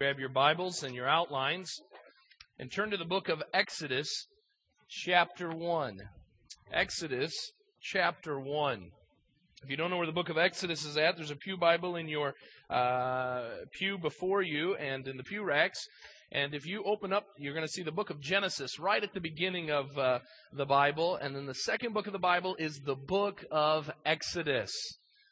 Grab your Bibles and your outlines and turn to the book of Exodus, chapter 1. Exodus, chapter 1. If you don't know where the book of Exodus is at, there's a Pew Bible in your uh, pew before you and in the pew racks. And if you open up, you're going to see the book of Genesis right at the beginning of uh, the Bible. And then the second book of the Bible is the book of Exodus.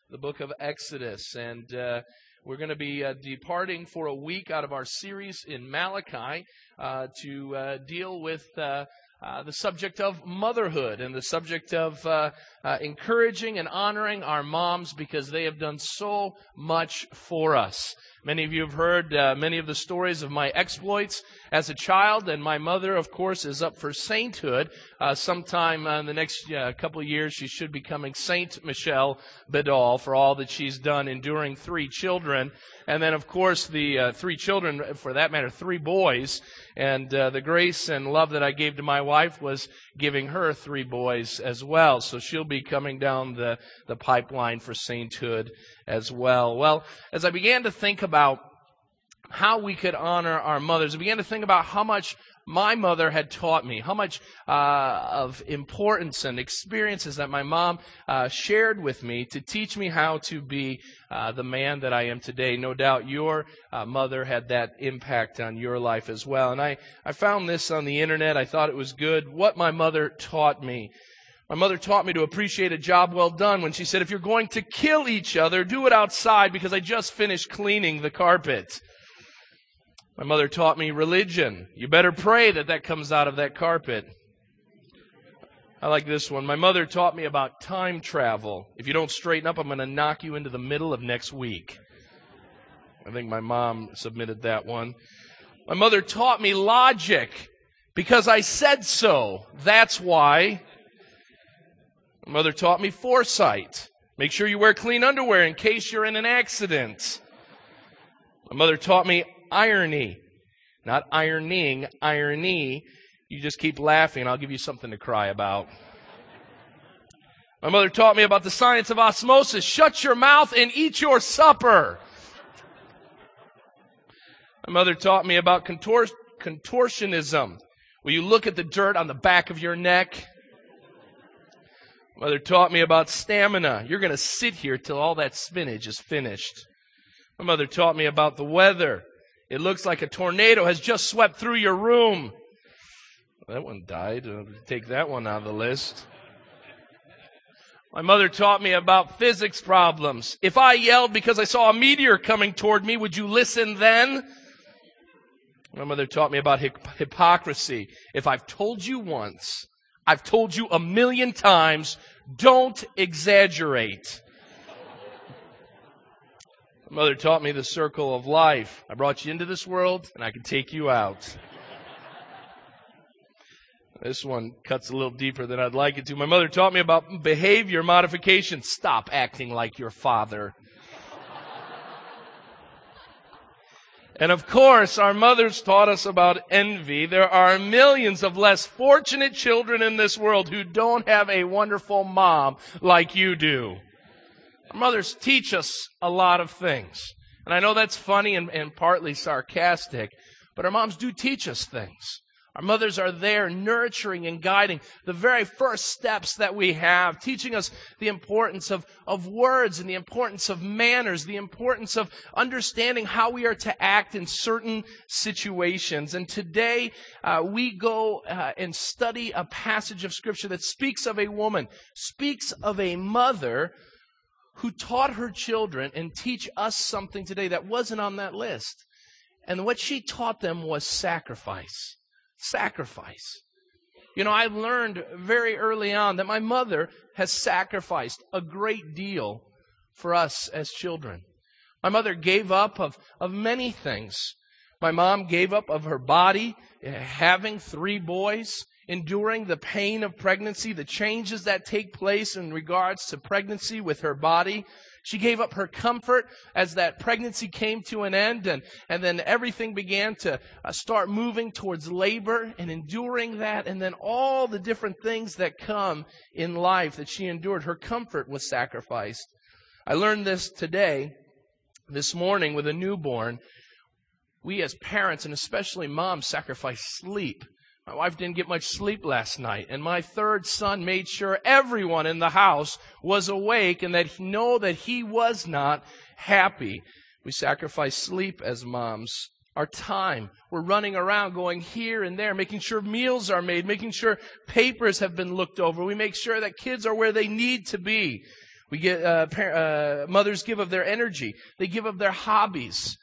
The book of Exodus. And uh, we're going to be uh, departing for a week out of our series in Malachi uh, to uh, deal with uh, uh, the subject of motherhood and the subject of uh, encouraging and honoring our moms because they have done so much for us. Many of you have heard uh, many of the stories of my exploits as a child, and my mother, of course, is up for sainthood. Uh, sometime uh, in the next uh, couple of years, she should be becoming Saint Michelle Bedal for all that she's done, enduring three children. And then, of course, the uh, three children, for that matter, three boys. And uh, the grace and love that I gave to my wife was giving her three boys as well. So she'll be coming down the, the pipeline for sainthood as well. Well, as I began to think about how we could honor our mothers, I began to think about how much my mother had taught me, how much uh, of importance and experiences that my mom uh, shared with me to teach me how to be uh, the man that I am today. No doubt your uh, mother had that impact on your life as well. And I, I found this on the internet. I thought it was good. What my mother taught me. My mother taught me to appreciate a job well done when she said, if you're going to kill each other, do it outside because I just finished cleaning the carpet. My mother taught me religion. You better pray that that comes out of that carpet. I like this one. My mother taught me about time travel. If you don't straighten up, I'm going to knock you into the middle of next week. I think my mom submitted that one. My mother taught me logic because I said so. That's why. My mother taught me foresight. Make sure you wear clean underwear in case you're in an accident. My mother taught me irony. Not ironing, irony. You just keep laughing I'll give you something to cry about. My mother taught me about the science of osmosis. Shut your mouth and eat your supper. My mother taught me about contor- contortionism, where you look at the dirt on the back of your neck Mother taught me about stamina. You're going to sit here till all that spinach is finished. My mother taught me about the weather. It looks like a tornado has just swept through your room. that one died. I'll take that one out of the list. My mother taught me about physics problems. If I yelled because I saw a meteor coming toward me, would you listen then? My mother taught me about hypocrisy. If I've told you once, I've told you a million times, don't exaggerate. My mother taught me the circle of life. I brought you into this world, and I can take you out. This one cuts a little deeper than I'd like it to. My mother taught me about behavior modification. Stop acting like your father. And of course, our mothers taught us about envy. There are millions of less fortunate children in this world who don't have a wonderful mom like you do. Our mothers teach us a lot of things. And I know that's funny and, and partly sarcastic, but our moms do teach us things. Our mothers are there nurturing and guiding the very first steps that we have, teaching us the importance of, of words and the importance of manners, the importance of understanding how we are to act in certain situations. And today uh, we go uh, and study a passage of Scripture that speaks of a woman, speaks of a mother who taught her children and teach us something today that wasn't on that list. And what she taught them was sacrifice sacrifice. You know, I learned very early on that my mother has sacrificed a great deal for us as children. My mother gave up of, of many things. My mom gave up of her body, eh, having three boys, enduring the pain of pregnancy, the changes that take place in regards to pregnancy with her body. She gave up her comfort as that pregnancy came to an end, and, and then everything began to uh, start moving towards labor and enduring that, and then all the different things that come in life that she endured. Her comfort was sacrificed. I learned this today, this morning, with a newborn. we as parents, and especially moms, sacrifice sleep. My wife didn't get much sleep last night, and my third son made sure everyone in the house was awake and that he know that he was not happy. We sacrifice sleep as moms. Our time. We're running around going here and there, making sure meals are made, making sure papers have been looked over. We make sure that kids are where they need to be. We get, uh, par- uh, mothers give of their energy. They give of their hobbies.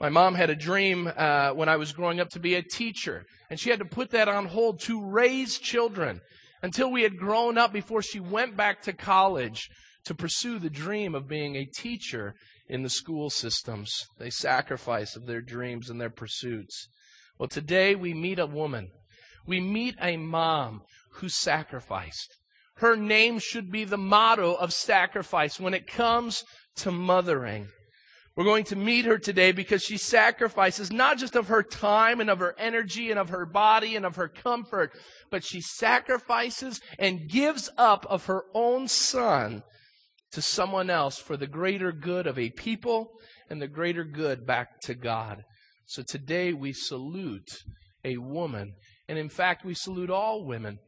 My mom had a dream uh, when I was growing up to be a teacher, and she had to put that on hold to raise children until we had grown up before she went back to college to pursue the dream of being a teacher in the school systems. They sacrifice of their dreams and their pursuits. Well, today we meet a woman. We meet a mom who sacrificed. Her name should be the motto of sacrifice when it comes to mothering. We're going to meet her today because she sacrifices not just of her time and of her energy and of her body and of her comfort, but she sacrifices and gives up of her own son to someone else for the greater good of a people and the greater good back to God. So today we salute a woman, and in fact, we salute all women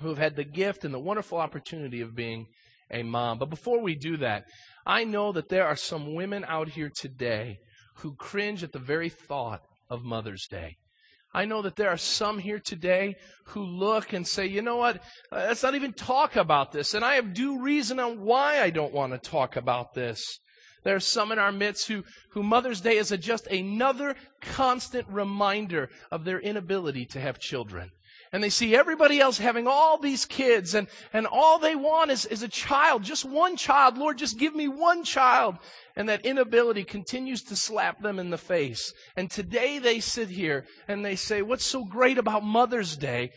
who have had the gift and the wonderful opportunity of being a mom. But before we do that, I know that there are some women out here today who cringe at the very thought of Mother's Day. I know that there are some here today who look and say, you know what, uh, let's not even talk about this. And I have due reason on why I don't want to talk about this. There are some in our midst who, who Mother's Day is a, just another constant reminder of their inability to have children and they see everybody else having all these kids and, and all they want is, is a child, just one child. Lord, just give me one child. And that inability continues to slap them in the face. And today they sit here and they say, what's so great about Mother's Day?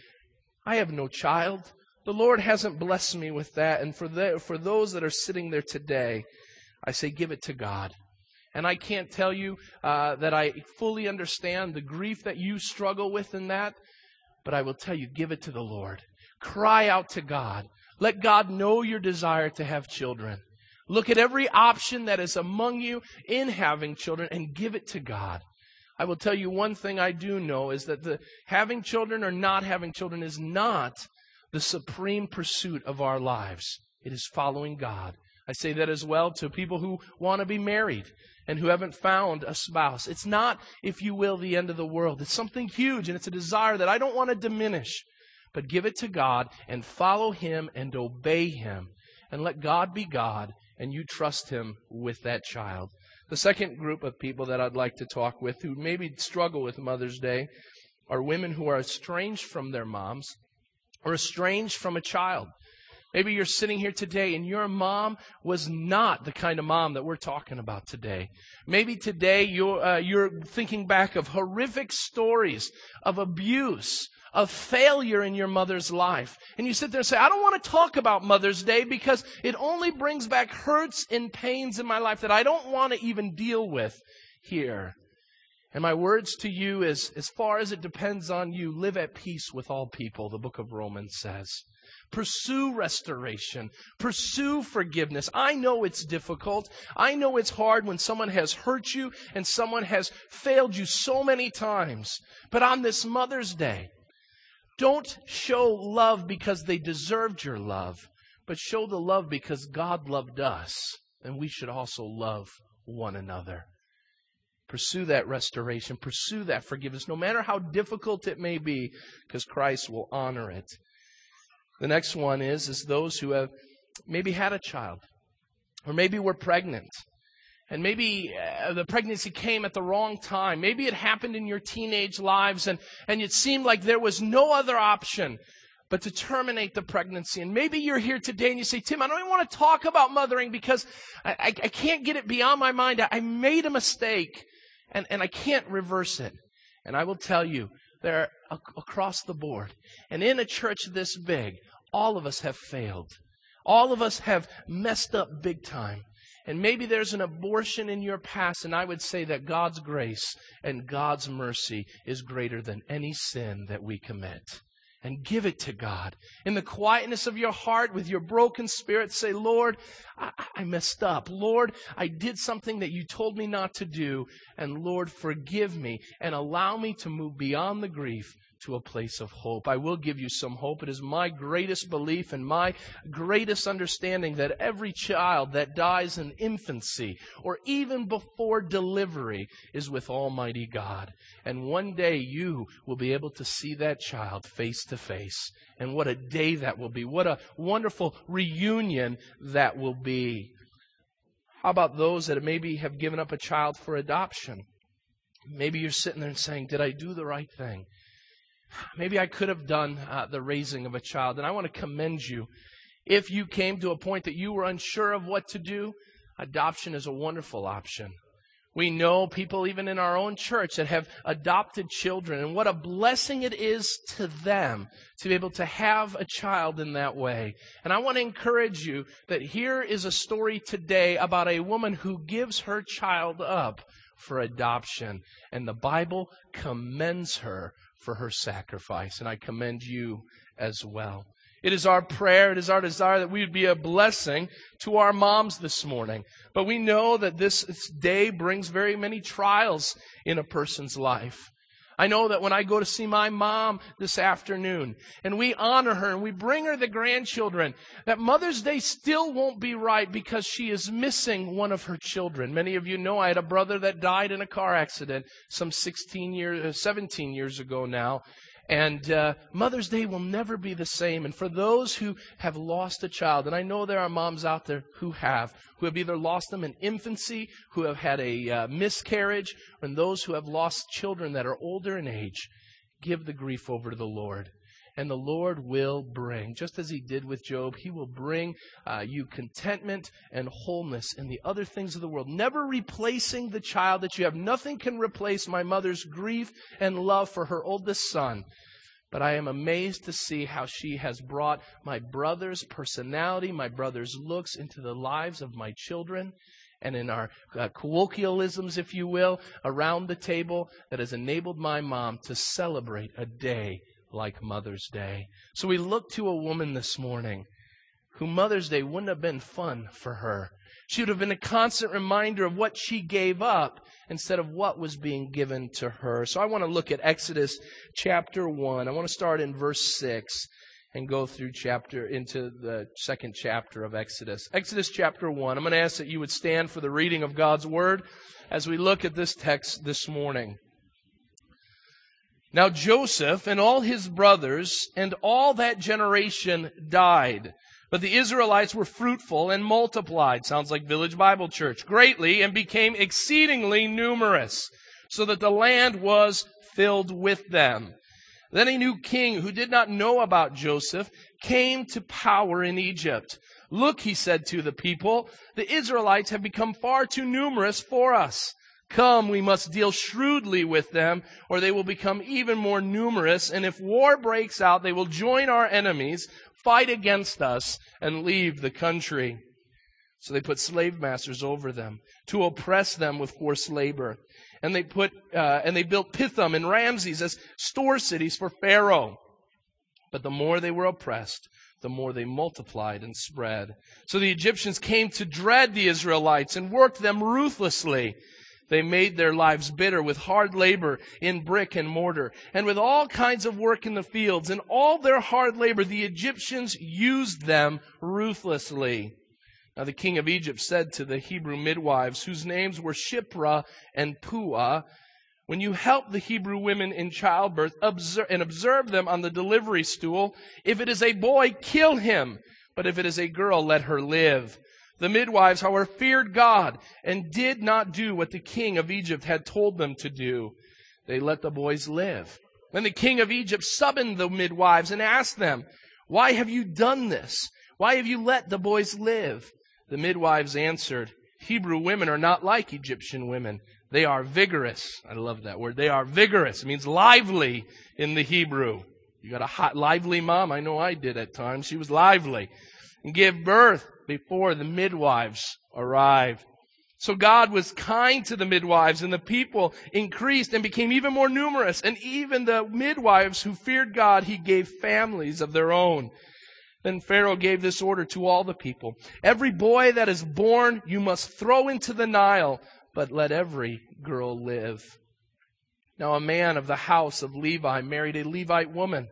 I have no child. The Lord hasn't blessed me with that. And for, the, for those that are sitting there today, I say, give it to God. And I can't tell you uh, that I fully understand the grief that you struggle with in that. But I will tell you, give it to the Lord. Cry out to God. Let God know your desire to have children. Look at every option that is among you in having children and give it to God. I will tell you one thing I do know is that the having children or not having children is not the supreme pursuit of our lives. It is following God. I say that as well to people who want to be married and who haven't found a spouse. It's not, if you will, the end of the world. It's something huge and it's a desire that I don't want to diminish. But give it to God and follow Him and obey Him and let God be God and you trust Him with that child. The second group of people that I'd like to talk with who maybe struggle with Mother's Day are women who are estranged from their moms or estranged from a child. Maybe you're sitting here today and your mom was not the kind of mom that we're talking about today. Maybe today you're, uh, you're thinking back of horrific stories of abuse, of failure in your mother's life. And you sit there and say, I don't want to talk about Mother's Day because it only brings back hurts and pains in my life that I don't want to even deal with here. And my words to you is, as far as it depends on you, live at peace with all people, the book of Romans says. Pursue restoration. Pursue forgiveness. I know it's difficult. I know it's hard when someone has hurt you and someone has failed you so many times. But on this Mother's Day, don't show love because they deserved your love, but show the love because God loved us, and we should also love one another. Pursue that restoration. Pursue that forgiveness, no matter how difficult it may be, because Christ will honor it. The next one is, is those who have maybe had a child, or maybe were pregnant. And maybe uh, the pregnancy came at the wrong time. Maybe it happened in your teenage lives and, and it seemed like there was no other option but to terminate the pregnancy. And maybe you're here today and you say, Tim, I don't even want to talk about mothering because I, I, I can't get it beyond my mind. I, I made a mistake and, and I can't reverse it. And I will tell you, there across the board and in a church this big, all of us have failed. All of us have messed up big time. And maybe there's an abortion in your past, and I would say that God's grace and God's mercy is greater than any sin that we commit. and give it to God. In the quietness of your heart, with your broken spirit, say, Lord, I, I, messed up. Lord, I did something that you told me not to do. And Lord, forgive me and allow me to move beyond the grief to a place of hope. I will give you some hope. It is my greatest belief and my greatest understanding that every child that dies in infancy or even before delivery is with Almighty God. And one day you will be able to see that child face to face. And what a day that will be. What a wonderful reunion that will be. How about those that maybe have given up a child for adoption? Maybe you're sitting there and saying, Did I do the right thing? Maybe I could have done uh, the raising of a child. And I want to commend you. If you came to a point that you were unsure of what to do, adoption is a wonderful option. We know people, even in our own church, that have adopted children, and what a blessing it is to them to be able to have a child in that way. And I want to encourage you that here is a story today about a woman who gives her child up for adoption, and the Bible commends her for her sacrifice, and I commend you as well. It is our prayer, it is our desire that we would be a blessing to our moms this morning. But we know that this day brings very many trials in a person's life. I know that when I go to see my mom this afternoon and we honor her and we bring her the grandchildren, that Mother's Day still won't be right because she is missing one of her children. Many of you know I had a brother that died in a car accident some 16 years, uh, 17 years ago now. And uh, Mother's Day will never be the same. And for those who have lost a child, and I know there are moms out there who have, who have either lost them in infancy, who have had a uh, miscarriage, and those who have lost children that are older in age, give the grief over to the Lord. And the Lord will bring, just as He did with Job, He will bring uh, you contentment and wholeness in the other things of the world. Never replacing the child that you have. Nothing can replace my mother's grief and love for her oldest son. But I am amazed to see how she has brought my brother's personality, my brother's looks into the lives of my children and in our uh, colloquialisms, if you will, around the table that has enabled my mom to celebrate a day like Mother's Day. So we look to a woman this morning who Mother's Day wouldn't have been fun for her. She would have been a constant reminder of what she gave up instead of what was being given to her. So I want to look at Exodus chapter 1. I want to start in verse 6 and go through chapter into the second chapter of Exodus. Exodus chapter 1. I'm going to ask that you would stand for the reading of God's word as we look at this text this morning. Now Joseph and all his brothers and all that generation died. But the Israelites were fruitful and multiplied, sounds like Village Bible Church, greatly and became exceedingly numerous, so that the land was filled with them. Then a new king who did not know about Joseph came to power in Egypt. Look, he said to the people, the Israelites have become far too numerous for us. Come, we must deal shrewdly with them, or they will become even more numerous, and if war breaks out, they will join our enemies, fight against us and leave the country. So they put slave masters over them to oppress them with forced labor. And they put, uh, and they built Pithom and Ramses as store cities for Pharaoh. But the more they were oppressed, the more they multiplied and spread. So the Egyptians came to dread the Israelites and worked them ruthlessly. They made their lives bitter with hard labor in brick and mortar and with all kinds of work in the fields. And all their hard labor, the Egyptians used them ruthlessly. Now the king of Egypt said to the Hebrew midwives, whose names were Shiphrah and Puah, when you help the Hebrew women in childbirth observe, and observe them on the delivery stool, if it is a boy, kill him. But if it is a girl, let her live. The midwives, however, feared God and did not do what the king of Egypt had told them to do. They let the boys live. Then the king of Egypt summoned the midwives and asked them, Why have you done this? Why have you let the boys live? The midwives answered, Hebrew women are not like Egyptian women. They are vigorous. I love that word. They are vigorous. It means lively in the Hebrew. You got a hot, lively mom? I know I did at times. She was lively. And give birth before the midwives arrived. So God was kind to the midwives and the people increased and became even more numerous. And even the midwives who feared God, he gave families of their own. Then Pharaoh gave this order to all the people. Every boy that is born you must throw into the Nile, but let every girl live. Now a man of the house of Levi married a Levite woman,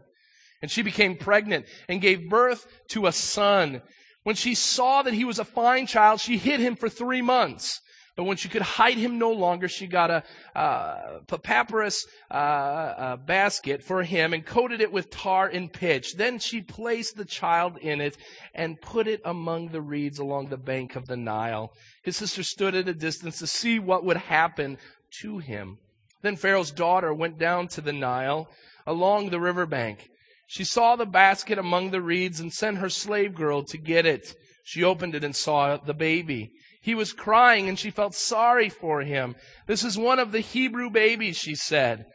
and she became pregnant and gave birth to a son. When she saw that he was a fine child, she hid him for three months. But when she could hide him no longer, she got a, uh, papyrus uh, basket for him and coated it with tar and pitch. Then she placed the child in it and put it among the reeds along the bank of the Nile. His sister stood at a distance to see what would happen to him. Then Pharaoh's daughter went down to the Nile along the riverbank. She saw the basket among the reeds and sent her slave girl to get it. She opened it and saw the baby. He was crying and she felt sorry for him. This is one of the Hebrew babies, she said.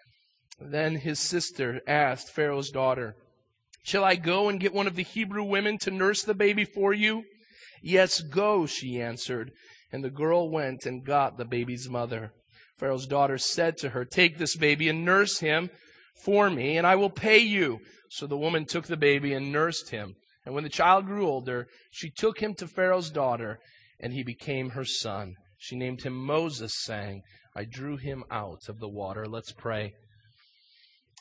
Then his sister asked Pharaoh's daughter, Shall I go and get one of the Hebrew women to nurse the baby for you? Yes, go, she answered. And the girl went and got the baby's mother. Pharaoh's daughter said to her, Take this baby and nurse him for me, and I will pay you. So the woman took the baby and nursed him. And when the child grew older, she took him to Pharaoh's daughter, and he became her son. She named him Moses, saying, I drew him out of the water. Let's pray.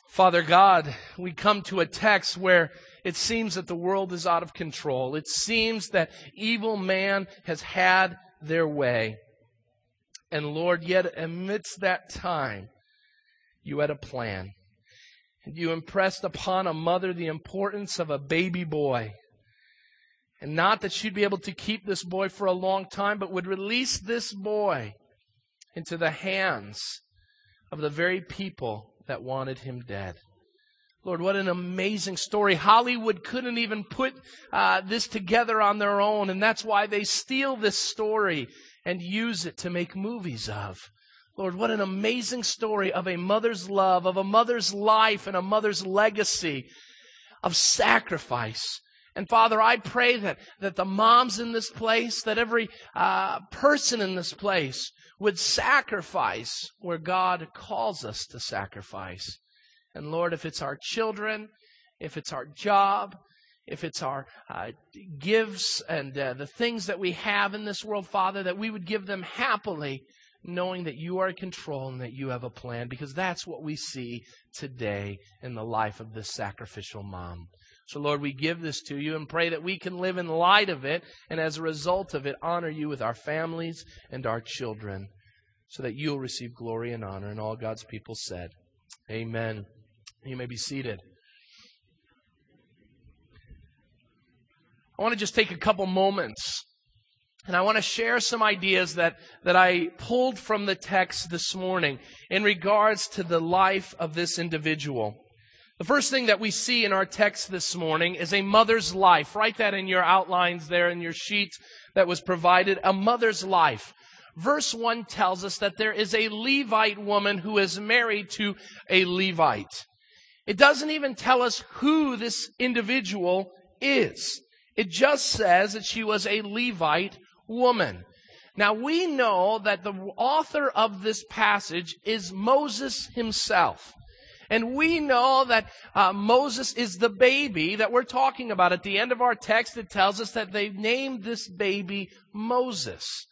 Father God, we come to a text where it seems that the world is out of control. It seems that evil man has had their way. And Lord, yet amidst that time, you had a plan. And you impressed upon a mother the importance of a baby boy. And not that she'd be able to keep this boy for a long time, but would release this boy into the hands of the very people that wanted him dead. Lord, what an amazing story. Hollywood couldn't even put uh, this together on their own, and that's why they steal this story and use it to make movies of. Lord, what an amazing story of a mother's love, of a mother's life, and a mother's legacy of sacrifice. And Father, I pray that, that the moms in this place, that every uh, person in this place would sacrifice where God calls us to sacrifice. And Lord, if it's our children, if it's our job, if it's our uh, gifts and uh, the things that we have in this world, Father, that we would give them happily knowing that you are in control and that you have a plan, because that's what we see today in the life of this sacrificial mom. So, Lord, we give this to you and pray that we can live in light of it, and as a result of it, honor you with our families and our children, so that you'll receive glory and honor. And all God's people said, Amen. You may be seated. I want to just take a couple moments and I want to share some ideas that, that I pulled from the text this morning in regards to the life of this individual. The first thing that we see in our text this morning is a mother's life. Write that in your outlines there in your sheet that was provided. A mother's life. Verse 1 tells us that there is a Levite woman who is married to a Levite. It doesn't even tell us who this individual is. It just says that she was a Levite woman. Now we know that the author of this passage is Moses himself. And we know that uh, Moses is the baby that we're talking about. At the end of our text, it tells us that they named this baby Moses.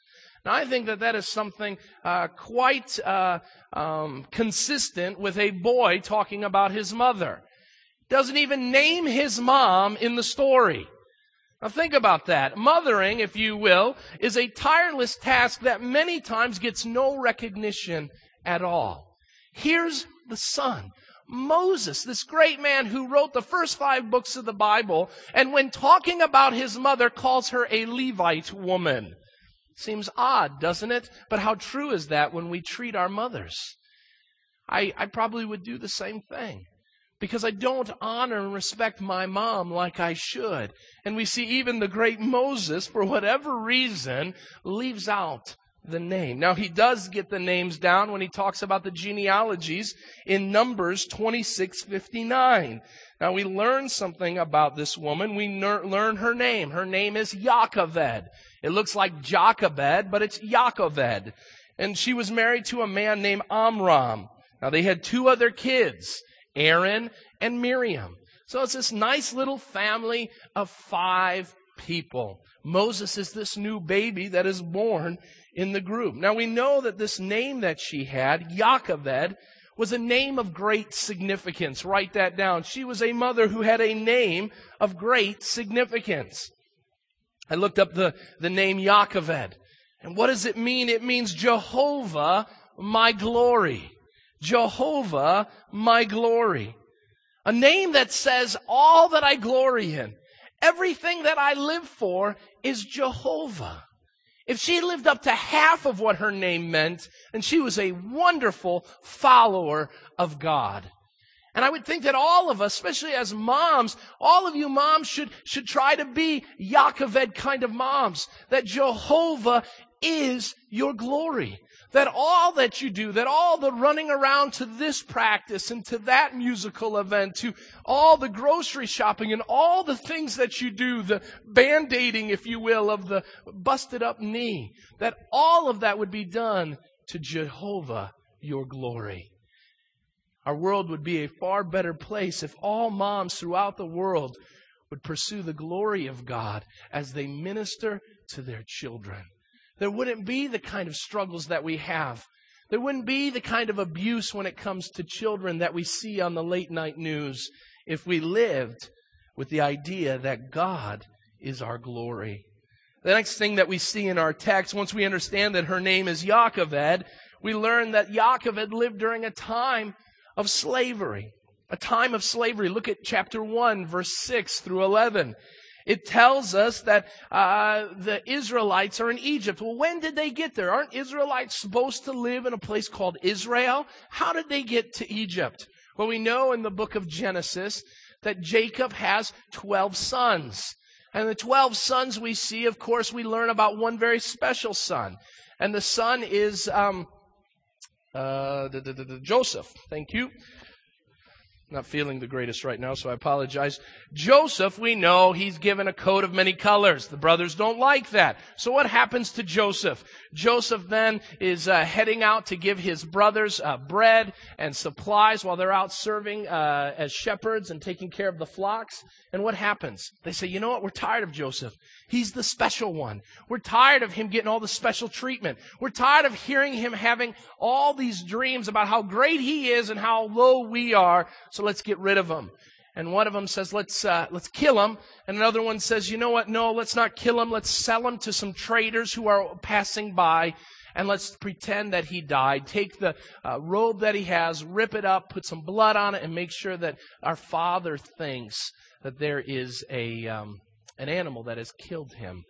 Now, I think that that is something uh, quite uh, um, consistent with a boy talking about his mother. Doesn't even name his mom in the story. Now think about that. Mothering, if you will, is a tireless task that many times gets no recognition at all. Here's the son. Moses, this great man who wrote the first five books of the Bible, and when talking about his mother, calls her a Levite woman. Seems odd, doesn't it? But how true is that when we treat our mothers? I, I probably would do the same thing because I don't honor and respect my mom like I should. And we see even the great Moses, for whatever reason, leaves out the name. Now, he does get the names down when he talks about the genealogies in Numbers 2659. Now, we learn something about this woman. We ner- learn her name. Her name is Jochebed. It looks like Jochebed, but it's Jochebed. And she was married to a man named Amram. Now, they had two other kids, Aaron and Miriam. So it's this nice little family of five people. Moses is this new baby that is born in the group. Now we know that this name that she had, Jochebed, was a name of great significance. Write that down. She was a mother who had a name of great significance. I looked up the, the name Jochebed. And what does it mean? It means Jehovah, my glory. Jehovah, my glory. A name that says all that I glory in. Everything that I live for is Jehovah. If she lived up to half of what her name meant, then she was a wonderful follower of God. And I would think that all of us, especially as moms, all of you moms should, should try to be Jochebed kind of moms. That Jehovah is your glory that all that you do, that all the running around to this practice and to that musical event, to all the grocery shopping and all the things that you do, the band-aiding, if you will, of the busted up knee, that all of that would be done to Jehovah, your glory. Our world would be a far better place if all moms throughout the world would pursue the glory of God as they minister to their children there wouldn't be the kind of struggles that we have. There wouldn't be the kind of abuse when it comes to children that we see on the late night news if we lived with the idea that God is our glory. The next thing that we see in our text, once we understand that her name is Jochebed, we learn that Jochebed lived during a time of slavery. A time of slavery. Look at chapter 1, verse 6 through 11. It tells us that uh, the Israelites are in Egypt. Well, when did they get there? Aren't Israelites supposed to live in a place called Israel? How did they get to Egypt? Well, we know in the book of Genesis that Jacob has 12 sons. And the 12 sons we see, of course, we learn about one very special son. And the son is um, uh, Joseph. Thank you not feeling the greatest right now, so I apologize. Joseph, we know he's given a coat of many colors. The brothers don't like that. So what happens to Joseph? Joseph then is uh, heading out to give his brothers uh, bread and supplies while they're out serving uh, as shepherds and taking care of the flocks. And what happens? They say, you know what? We're tired of Joseph. He's the special one. We're tired of him getting all the special treatment. We're tired of hearing him having all these dreams about how great he is and how low we are. So let's get rid of him. And one of them says, let's, uh, let's kill him. And another one says, you know what? No, let's not kill him. Let's sell him to some traders who are passing by. And let's pretend that he died. Take the uh, robe that he has, rip it up, put some blood on it, and make sure that our father thinks that there is a, um, an animal that has killed him.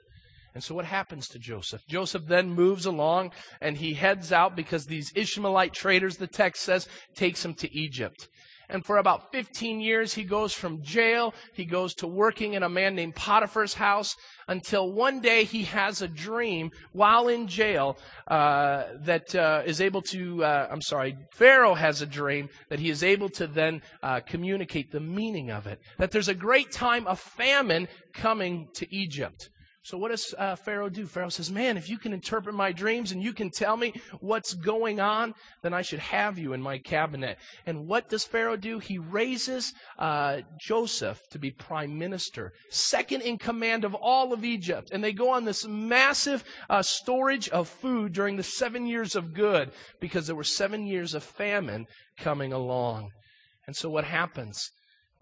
And so what happens to Joseph? Joseph then moves along and he heads out because these Ishmaelite traders, the text says, takes him to Egypt. And for about 15 years, he goes from jail, he goes to working in a man named Potiphar's house until one day he has a dream while in jail uh, that uh, is able to, uh, I'm sorry, Pharaoh has a dream that he is able to then uh, communicate the meaning of it. That there's a great time of famine coming to Egypt. So what does uh, Pharaoh do? Pharaoh says, Man, if you can interpret my dreams and you can tell me what's going on, then I should have you in my cabinet. And what does Pharaoh do? He raises uh, Joseph to be prime minister, second in command of all of Egypt. And they go on this massive uh, storage of food during the seven years of good because there were seven years of famine coming along. And so what happens?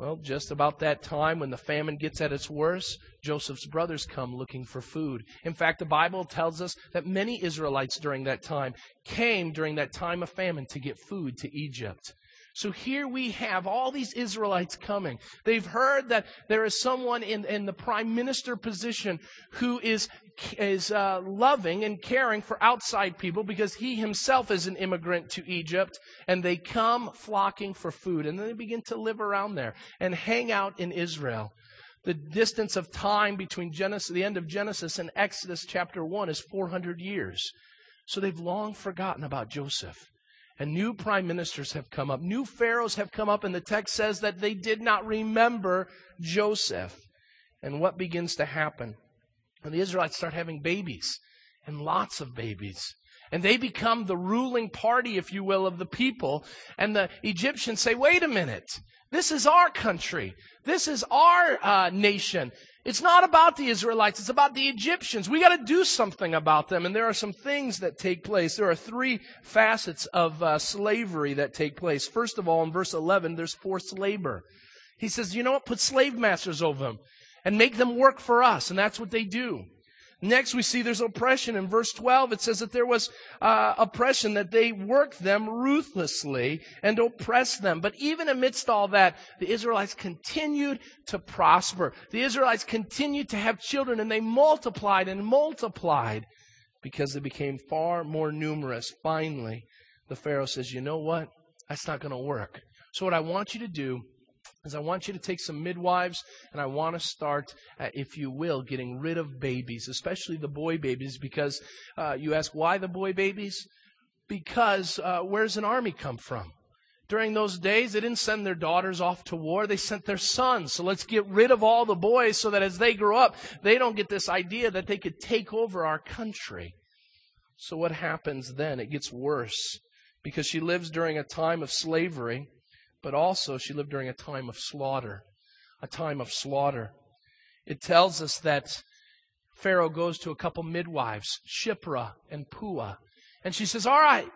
Well, just about that time when the famine gets at its worst, Joseph's brothers come looking for food. In fact, the Bible tells us that many Israelites during that time came during that time of famine to get food to Egypt. So here we have all these Israelites coming. They've heard that there is someone in, in the prime minister position who is, is uh, loving and caring for outside people because he himself is an immigrant to Egypt. And they come flocking for food. And then they begin to live around there and hang out in Israel. The distance of time between Genesis, the end of Genesis and Exodus chapter 1 is 400 years. So they've long forgotten about Joseph. And new prime ministers have come up. New pharaohs have come up, and the text says that they did not remember Joseph. And what begins to happen? And the Israelites start having babies, and lots of babies. And they become the ruling party, if you will, of the people. And the Egyptians say, wait a minute. This is our country. This is our uh, nation. It's not about the Israelites. It's about the Egyptians. We got to do something about them. And there are some things that take place. There are three facets of uh, slavery that take place. First of all, in verse 11, there's forced labor. He says, you know what? Put slave masters over them and make them work for us. And that's what they do. Next, we see there's oppression. In verse 12, it says that there was uh, oppression, that they worked them ruthlessly and oppressed them. But even amidst all that, the Israelites continued to prosper. The Israelites continued to have children, and they multiplied and multiplied because they became far more numerous. Finally, the Pharaoh says, You know what? That's not going to work. So, what I want you to do is I want you to take some midwives and I want to start, uh, if you will, getting rid of babies, especially the boy babies, because uh, you ask why the boy babies? Because uh, where's an army come from? During those days, they didn't send their daughters off to war, they sent their sons. So let's get rid of all the boys so that as they grow up, they don't get this idea that they could take over our country. So what happens then? It gets worse because she lives during a time of slavery but also she lived during a time of slaughter. A time of slaughter. It tells us that Pharaoh goes to a couple midwives, Shiphrah and Puah, and she says, All right,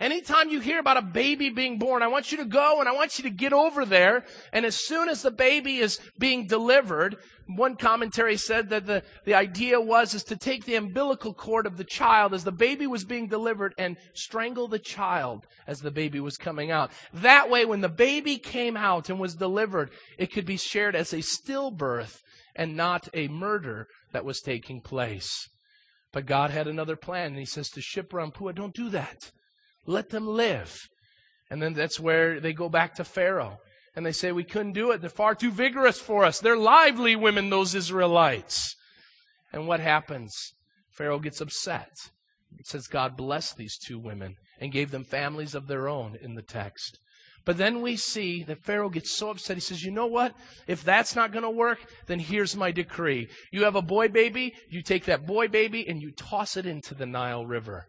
Anytime you hear about a baby being born, I want you to go and I want you to get over there. And as soon as the baby is being delivered, one commentary said that the, the idea was is to take the umbilical cord of the child as the baby was being delivered and strangle the child as the baby was coming out. That way, when the baby came out and was delivered, it could be shared as a stillbirth and not a murder that was taking place. But God had another plan, and He says to Shiphrah and Puah, don't do that. Let them live. And then that's where they go back to Pharaoh. And they say, We couldn't do it. They're far too vigorous for us. They're lively women, those Israelites. And what happens? Pharaoh gets upset. It says God blessed these two women and gave them families of their own in the text. But then we see that Pharaoh gets so upset. He says, You know what? If that's not going to work, then here's my decree. You have a boy baby, you take that boy baby and you toss it into the Nile River.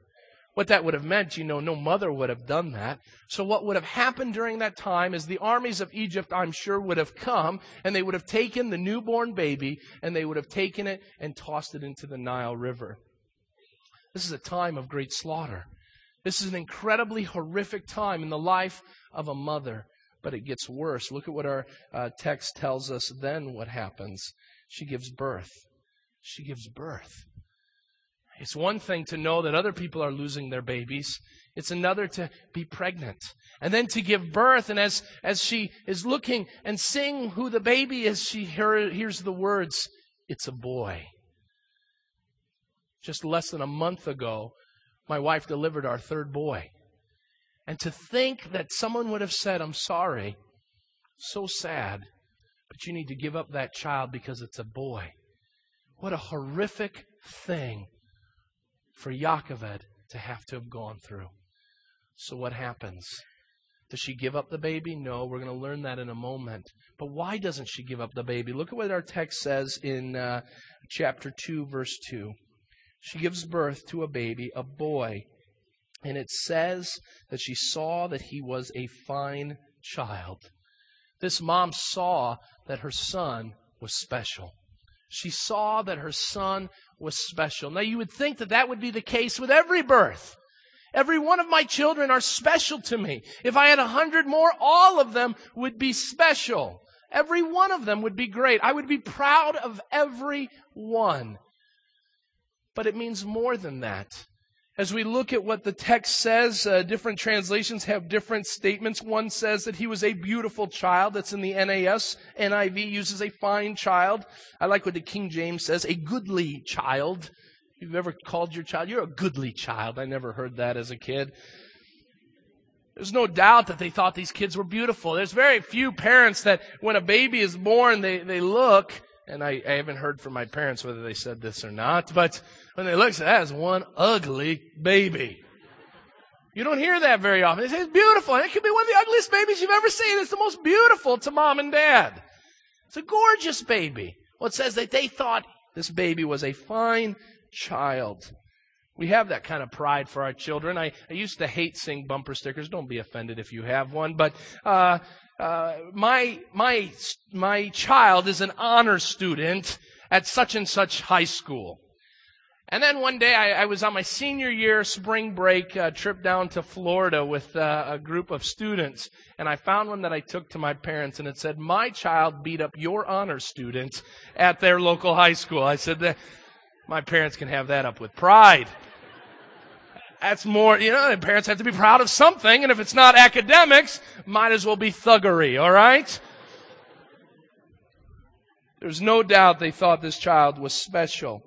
What that would have meant, you know, no mother would have done that. So what would have happened during that time is the armies of Egypt, I'm sure, would have come and they would have taken the newborn baby and they would have taken it and tossed it into the Nile River. This is a time of great slaughter. This is an incredibly horrific time in the life of a mother, but it gets worse. Look at what our uh, text tells us then what happens. She gives birth. She gives birth. It's one thing to know that other people are losing their babies. It's another to be pregnant and then to give birth. And as, as she is looking and seeing who the baby is, she hear, hears the words, It's a boy. Just less than a month ago, my wife delivered our third boy. And to think that someone would have said, I'm sorry, so sad, but you need to give up that child because it's a boy. What a horrific thing for Yocheved to have to have gone through. So what happens? Does she give up the baby? No, we're going to learn that in a moment. But why doesn't she give up the baby? Look at what our text says in uh, chapter 2, verse 2. She gives birth to a baby, a boy. And it says that she saw that he was a fine child. This mom saw that her son was special. She saw that her son was special. Now, you would think that that would be the case with every birth. Every one of my children are special to me. If I had a hundred more, all of them would be special. Every one of them would be great. I would be proud of every one. But it means more than that. As we look at what the text says, uh, different translations have different statements. One says that he was a beautiful child. That's in the NAS. NIV uses a fine child. I like what the King James says, a goodly child. You've ever called your child, you're a goodly child. I never heard that as a kid. There's no doubt that they thought these kids were beautiful. There's very few parents that when a baby is born, they, they look and I, I haven't heard from my parents whether they said this or not, but when they look at that as one ugly baby. You don't hear that very often. They say it's beautiful. And it could be one of the ugliest babies you've ever seen. It's the most beautiful to mom and dad. It's a gorgeous baby. Well, it says that they thought this baby was a fine child. We have that kind of pride for our children. I, I used to hate seeing bumper stickers. Don't be offended if you have one. But uh, uh, my my my child is an honor student at such and such high school. And then one day I, I was on my senior year spring break uh, trip down to Florida with uh, a group of students, and I found one that I took to my parents, and it said, "My child beat up your honor student at their local high school." I said, "My parents can have that up with pride." That's more, you know, parents have to be proud of something, and if it's not academics, might as well be thuggery, all right? There's no doubt they thought this child was special.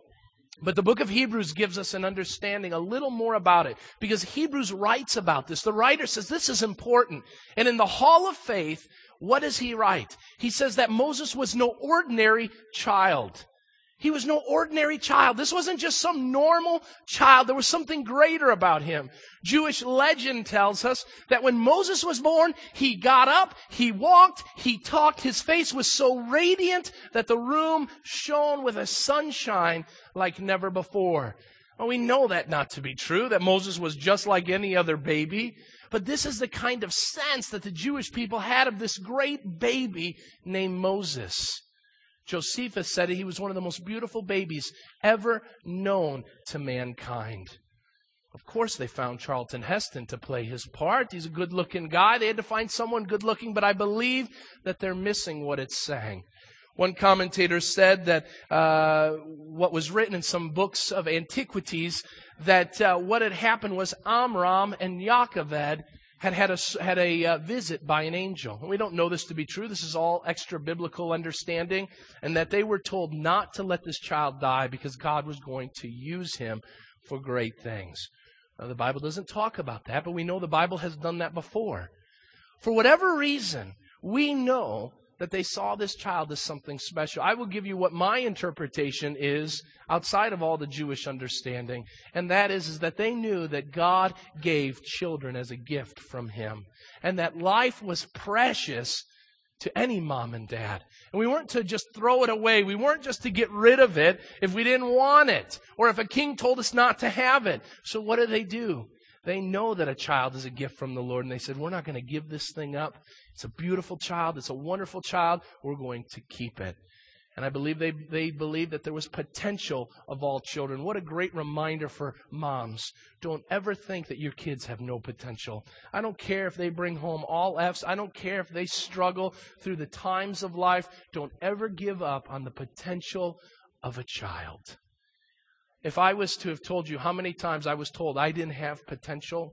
But the book of Hebrews gives us an understanding a little more about it because Hebrews writes about this. The writer says this is important. And in the hall of faith, what does he write? He says that Moses was no ordinary child. He was no ordinary child. This wasn't just some normal child. There was something greater about him. Jewish legend tells us that when Moses was born, he got up, he walked, he talked. His face was so radiant that the room shone with a sunshine like never before. Well, we know that not to be true, that Moses was just like any other baby. But this is the kind of sense that the Jewish people had of this great baby named Moses. Josephus said he was one of the most beautiful babies ever known to mankind. Of course, they found Charlton Heston to play his part. He's a good looking guy. They had to find someone good looking, but I believe that they're missing what it's saying. One commentator said that uh, what was written in some books of antiquities that uh, what had happened was Amram and Yocheved had had a, had a uh, visit by an angel. We don't know this to be true. This is all extra biblical understanding. And that they were told not to let this child die because God was going to use him for great things. Now, the Bible doesn't talk about that, but we know the Bible has done that before. For whatever reason, we know that they saw this child as something special. I will give you what my interpretation is outside of all the Jewish understanding, and that is, is that they knew that God gave children as a gift from Him, and that life was precious to any mom and dad. And we weren't to just throw it away. We weren't just to get rid of it if we didn't want it, or if a king told us not to have it. So what do they do? They know that a child is a gift from the Lord, and they said, We're not going to give this thing up. It's a beautiful child. It's a wonderful child. We're going to keep it. And I believe they, they believed that there was potential of all children. What a great reminder for moms. Don't ever think that your kids have no potential. I don't care if they bring home all F's. I don't care if they struggle through the times of life. Don't ever give up on the potential of a child. If I was to have told you how many times I was told I didn't have potential,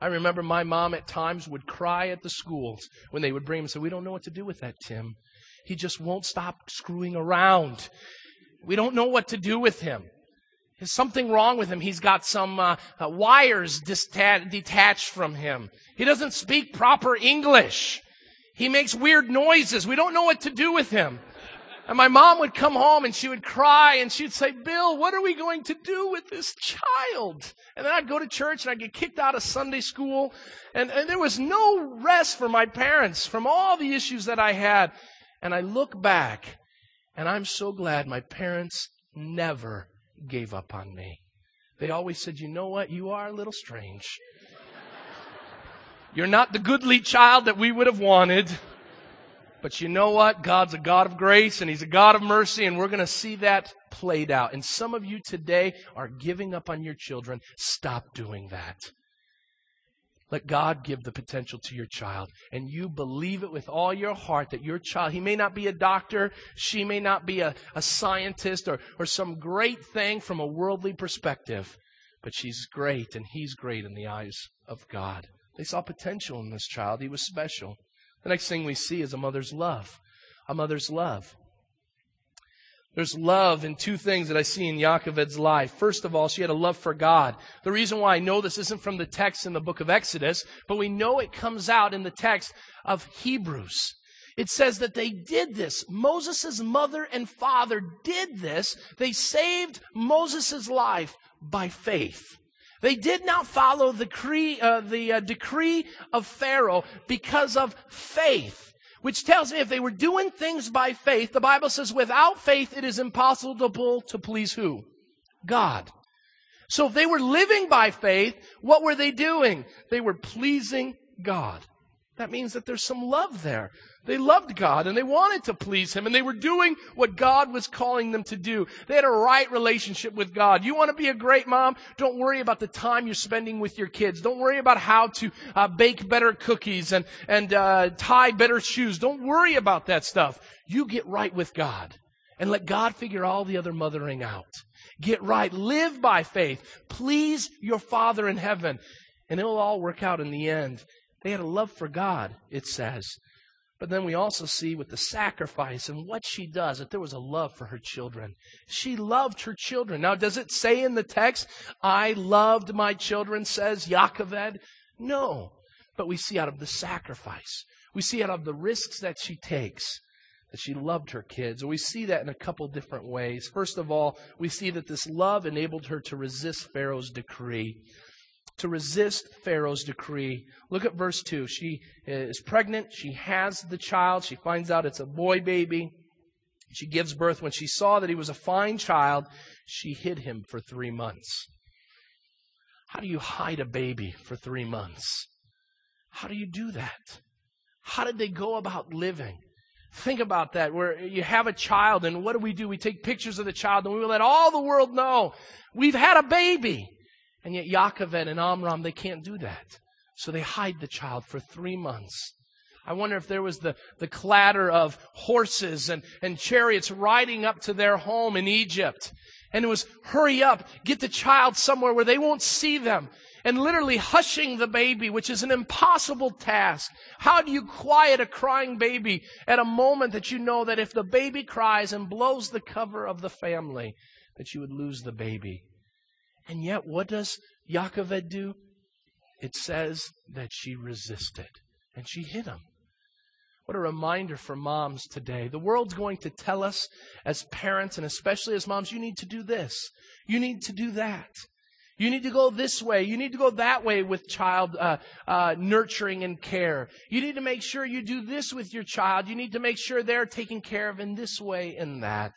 I remember my mom at times would cry at the schools when they would bring him and say, We don't know what to do with that, Tim. He just won't stop screwing around. We don't know what to do with him. There's something wrong with him. He's got some uh, uh, wires detached from him. He doesn't speak proper English. He makes weird noises. We don't know what to do with him. And my mom would come home and she would cry and she'd say, Bill, what are we going to do with this child? And then I'd go to church and I'd get kicked out of Sunday school. And, and there was no rest for my parents from all the issues that I had. And I look back and I'm so glad my parents never gave up on me. They always said, you know what? You are a little strange. You're not the goodly child that we would have wanted. But you know what? God's a God of grace and He's a God of mercy, and we're going to see that played out. And some of you today are giving up on your children. Stop doing that. Let God give the potential to your child. And you believe it with all your heart that your child, he may not be a doctor, she may not be a, a scientist or, or some great thing from a worldly perspective, but she's great and he's great in the eyes of God. They saw potential in this child. He was special. The next thing we see is a mother's love. A mother's love. There's love in two things that I see in Yocheved's life. First of all, she had a love for God. The reason why I know this isn't from the text in the book of Exodus, but we know it comes out in the text of Hebrews. It says that they did this. Moses' mother and father did this. They saved Moses' life by faith. They did not follow the, decree, uh, the uh, decree of Pharaoh because of faith, which tells me if they were doing things by faith, the Bible says without faith it is impossible to please who? God. So if they were living by faith, what were they doing? They were pleasing God. That means that there's some love there. They loved God and they wanted to please Him and they were doing what God was calling them to do. They had a right relationship with God. You want to be a great mom? Don't worry about the time you're spending with your kids. Don't worry about how to uh, bake better cookies and, and uh, tie better shoes. Don't worry about that stuff. You get right with God and let God figure all the other mothering out. Get right. Live by faith. Please your Father in heaven and it'll all work out in the end. They had a love for God, it says. But then we also see with the sacrifice and what she does that there was a love for her children. She loved her children. Now, does it say in the text, I loved my children, says Yocheved? No. But we see out of the sacrifice, we see out of the risks that she takes that she loved her kids. And We see that in a couple different ways. First of all, we see that this love enabled her to resist Pharaoh's decree to resist Pharaoh's decree. Look at verse 2. She is pregnant. She has the child. She finds out it's a boy baby. She gives birth. When she saw that he was a fine child, she hid him for three months. How do you hide a baby for three months? How do you do that? How did they go about living? Think about that, where you have a child, and what do we do? We take pictures of the child, and we let all the world know we've had a baby. And yet Yocheved and Amram, they can't do that. So they hide the child for three months. I wonder if there was the, the clatter of horses and, and chariots riding up to their home in Egypt. And it was, hurry up, get the child somewhere where they won't see them. And literally hushing the baby, which is an impossible task. How do you quiet a crying baby at a moment that you know that if the baby cries and blows the cover of the family, that you would lose the baby? And yet, what does Yocheved do? It says that she resisted and she hit him. What a reminder for moms today. The world's going to tell us as parents and especially as moms, you need to do this. You need to do that. You need to go this way. You need to go that way with child uh, uh, nurturing and care. You need to make sure you do this with your child. You need to make sure they're taken care of in this way and that.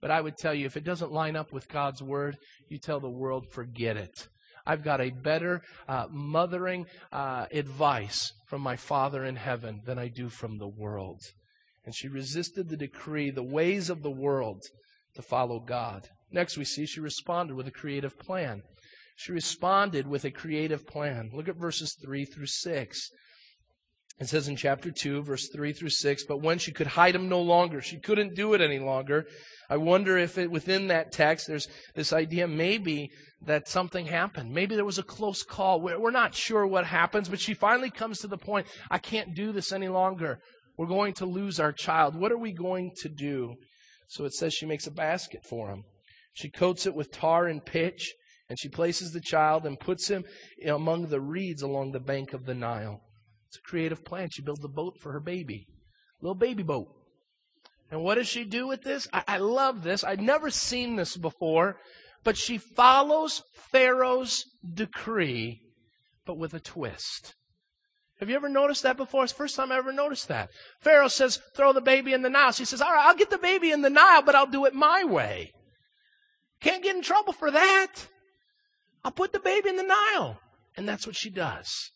But I would tell you, if it doesn't line up with God's word, you tell the world, forget it. I've got a better uh, mothering uh, advice from my Father in heaven than I do from the world. And she resisted the decree, the ways of the world, to follow God. Next, we see she responded with a creative plan. She responded with a creative plan. Look at verses 3 through 6. It says in chapter 2, verse 3 through 6, but when she could hide him no longer, she couldn't do it any longer, I wonder if it, within that text there's this idea maybe that something happened. Maybe there was a close call. We're, we're not sure what happens, but she finally comes to the point I can't do this any longer. We're going to lose our child. What are we going to do? So it says she makes a basket for him. She coats it with tar and pitch, and she places the child and puts him among the reeds along the bank of the Nile. It's a creative plan. She builds a boat for her baby, little baby boat. And what does she do with this? I, I love this. I'd never seen this before, but she follows Pharaoh's decree, but with a twist. Have you ever noticed that before? It's the first time I ever noticed that. Pharaoh says, throw the baby in the Nile. She says, all right, I'll get the baby in the Nile, but I'll do it my way. Can't get in trouble for that. I'll put the baby in the Nile. And that's what she does.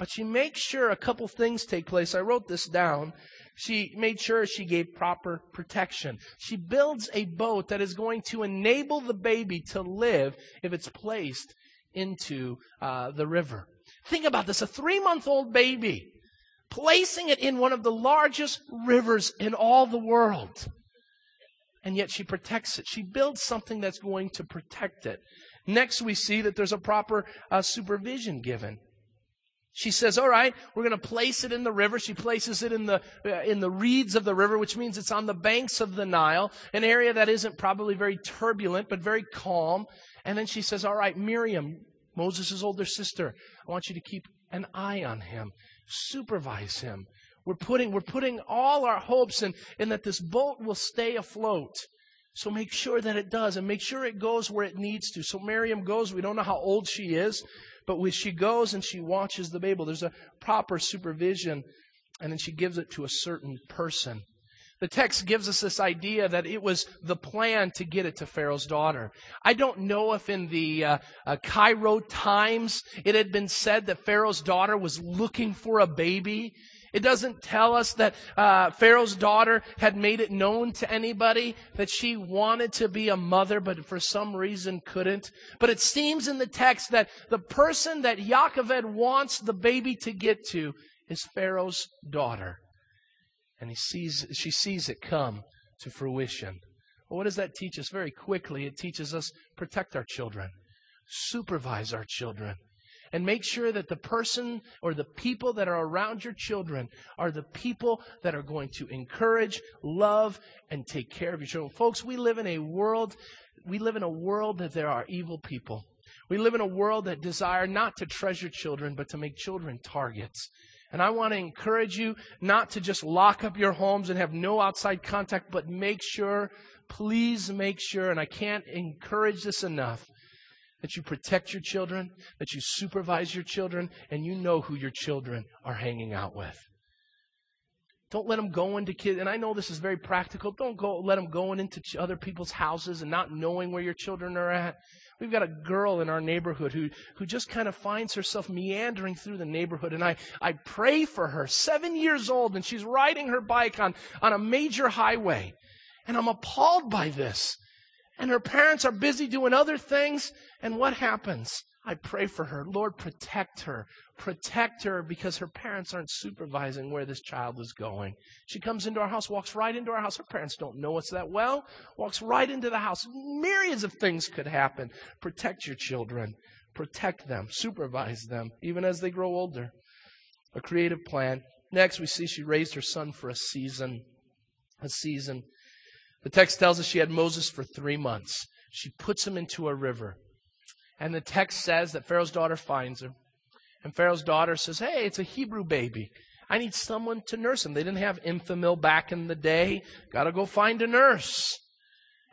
But she makes sure a couple things take place. I wrote this down. She made sure she gave proper protection. She builds a boat that is going to enable the baby to live if it's placed into uh, the river. Think about this a three month old baby, placing it in one of the largest rivers in all the world. And yet she protects it. She builds something that's going to protect it. Next, we see that there's a proper uh, supervision given. She says, "All right, we're going to place it in the river." She places it in the uh, in the reeds of the river, which means it's on the banks of the Nile, an area that isn't probably very turbulent but very calm. And then she says, "All right, Miriam, Moses' older sister, I want you to keep an eye on him, supervise him. We're putting, we're putting all our hopes in, in that this boat will stay afloat. So make sure that it does and make sure it goes where it needs to. So Miriam goes. We don't know how old she is, but when she goes and she watches the baby, there's a proper supervision and then she gives it to a certain person. The text gives us this idea that it was the plan to get it to Pharaoh's daughter. I don't know if in the uh, uh, Cairo Times it had been said that Pharaoh's daughter was looking for a baby. It doesn't tell us that uh, Pharaoh's daughter had made it known to anybody that she wanted to be a mother, but for some reason couldn't. But it seems in the text that the person that Yocheved wants the baby to get to is Pharaoh's daughter and he sees, she sees it come to fruition. Well, what does that teach us? Very quickly, it teaches us protect our children, supervise our children, and make sure that the person or the people that are around your children are the people that are going to encourage, love, and take care of your children. Folks, we live in a world, we live in a world that there are evil people. We live in a world that desire not to treasure children, but to make children targets. And I want to encourage you not to just lock up your homes and have no outside contact, but make sure, please make sure, and I can't encourage this enough, that you protect your children, that you supervise your children, and you know who your children are hanging out with. Don't let them go into kids, and I know this is very practical. Don't go let them go into other people's houses and not knowing where your children are at. We've got a girl in our neighborhood who, who just kind of finds herself meandering through the neighborhood. And I, I pray for her, seven years old, and she's riding her bike on, on a major highway. And I'm appalled by this. And her parents are busy doing other things. And what happens? I pray for her. Lord, protect her. Protect her because her parents aren't supervising where this child is going. She comes into our house, walks right into our house. Her parents don't know us that well. Walks right into the house. Myriads of things could happen. Protect your children. Protect them. Supervise them, even as they grow older. A creative plan. Next, we see she raised her son for a season. A season. The text tells us she had Moses for three months. She puts him into a river. And the text says that Pharaoh's daughter finds him. And Pharaoh's daughter says, Hey, it's a Hebrew baby. I need someone to nurse him. They didn't have Enfamil back in the day. Gotta go find a nurse.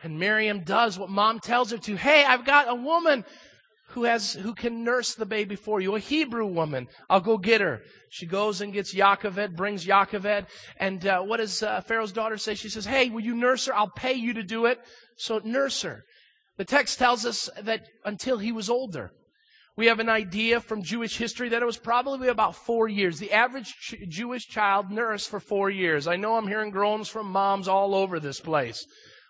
And Miriam does what mom tells her to. Hey, I've got a woman who has, who can nurse the baby for you, a Hebrew woman. I'll go get her. She goes and gets Yocheved, brings Yocheved. And uh, what does uh, Pharaoh's daughter say? She says, Hey, will you nurse her? I'll pay you to do it. So nurse her. The text tells us that until he was older. We have an idea from Jewish history that it was probably about four years. The average Jewish child nursed for four years. I know I'm hearing groans from moms all over this place.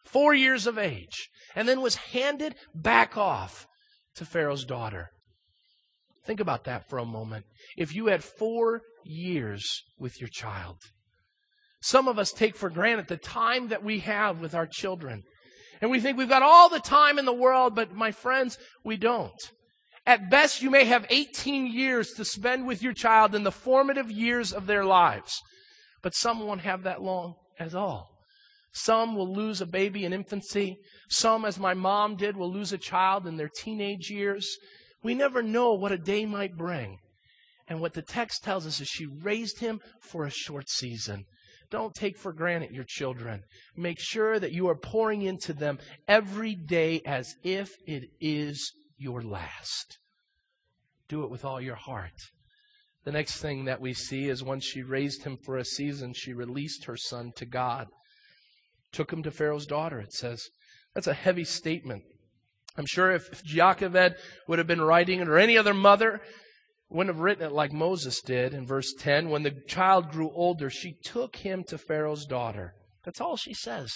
Four years of age. And then was handed back off to Pharaoh's daughter. Think about that for a moment. If you had four years with your child, some of us take for granted the time that we have with our children. And we think we've got all the time in the world, but my friends, we don't. At best, you may have 18 years to spend with your child in the formative years of their lives, but some won't have that long at all. Some will lose a baby in infancy. Some, as my mom did, will lose a child in their teenage years. We never know what a day might bring. And what the text tells us is she raised him for a short season. Don't take for granted your children. Make sure that you are pouring into them every day as if it is your last. Do it with all your heart. The next thing that we see is when she raised him for a season, she released her son to God. Took him to Pharaoh's daughter, it says. That's a heavy statement. I'm sure if, if Jochebed would have been writing it or any other mother, wouldn't have written it like Moses did in verse 10. When the child grew older, she took him to Pharaoh's daughter. That's all she says.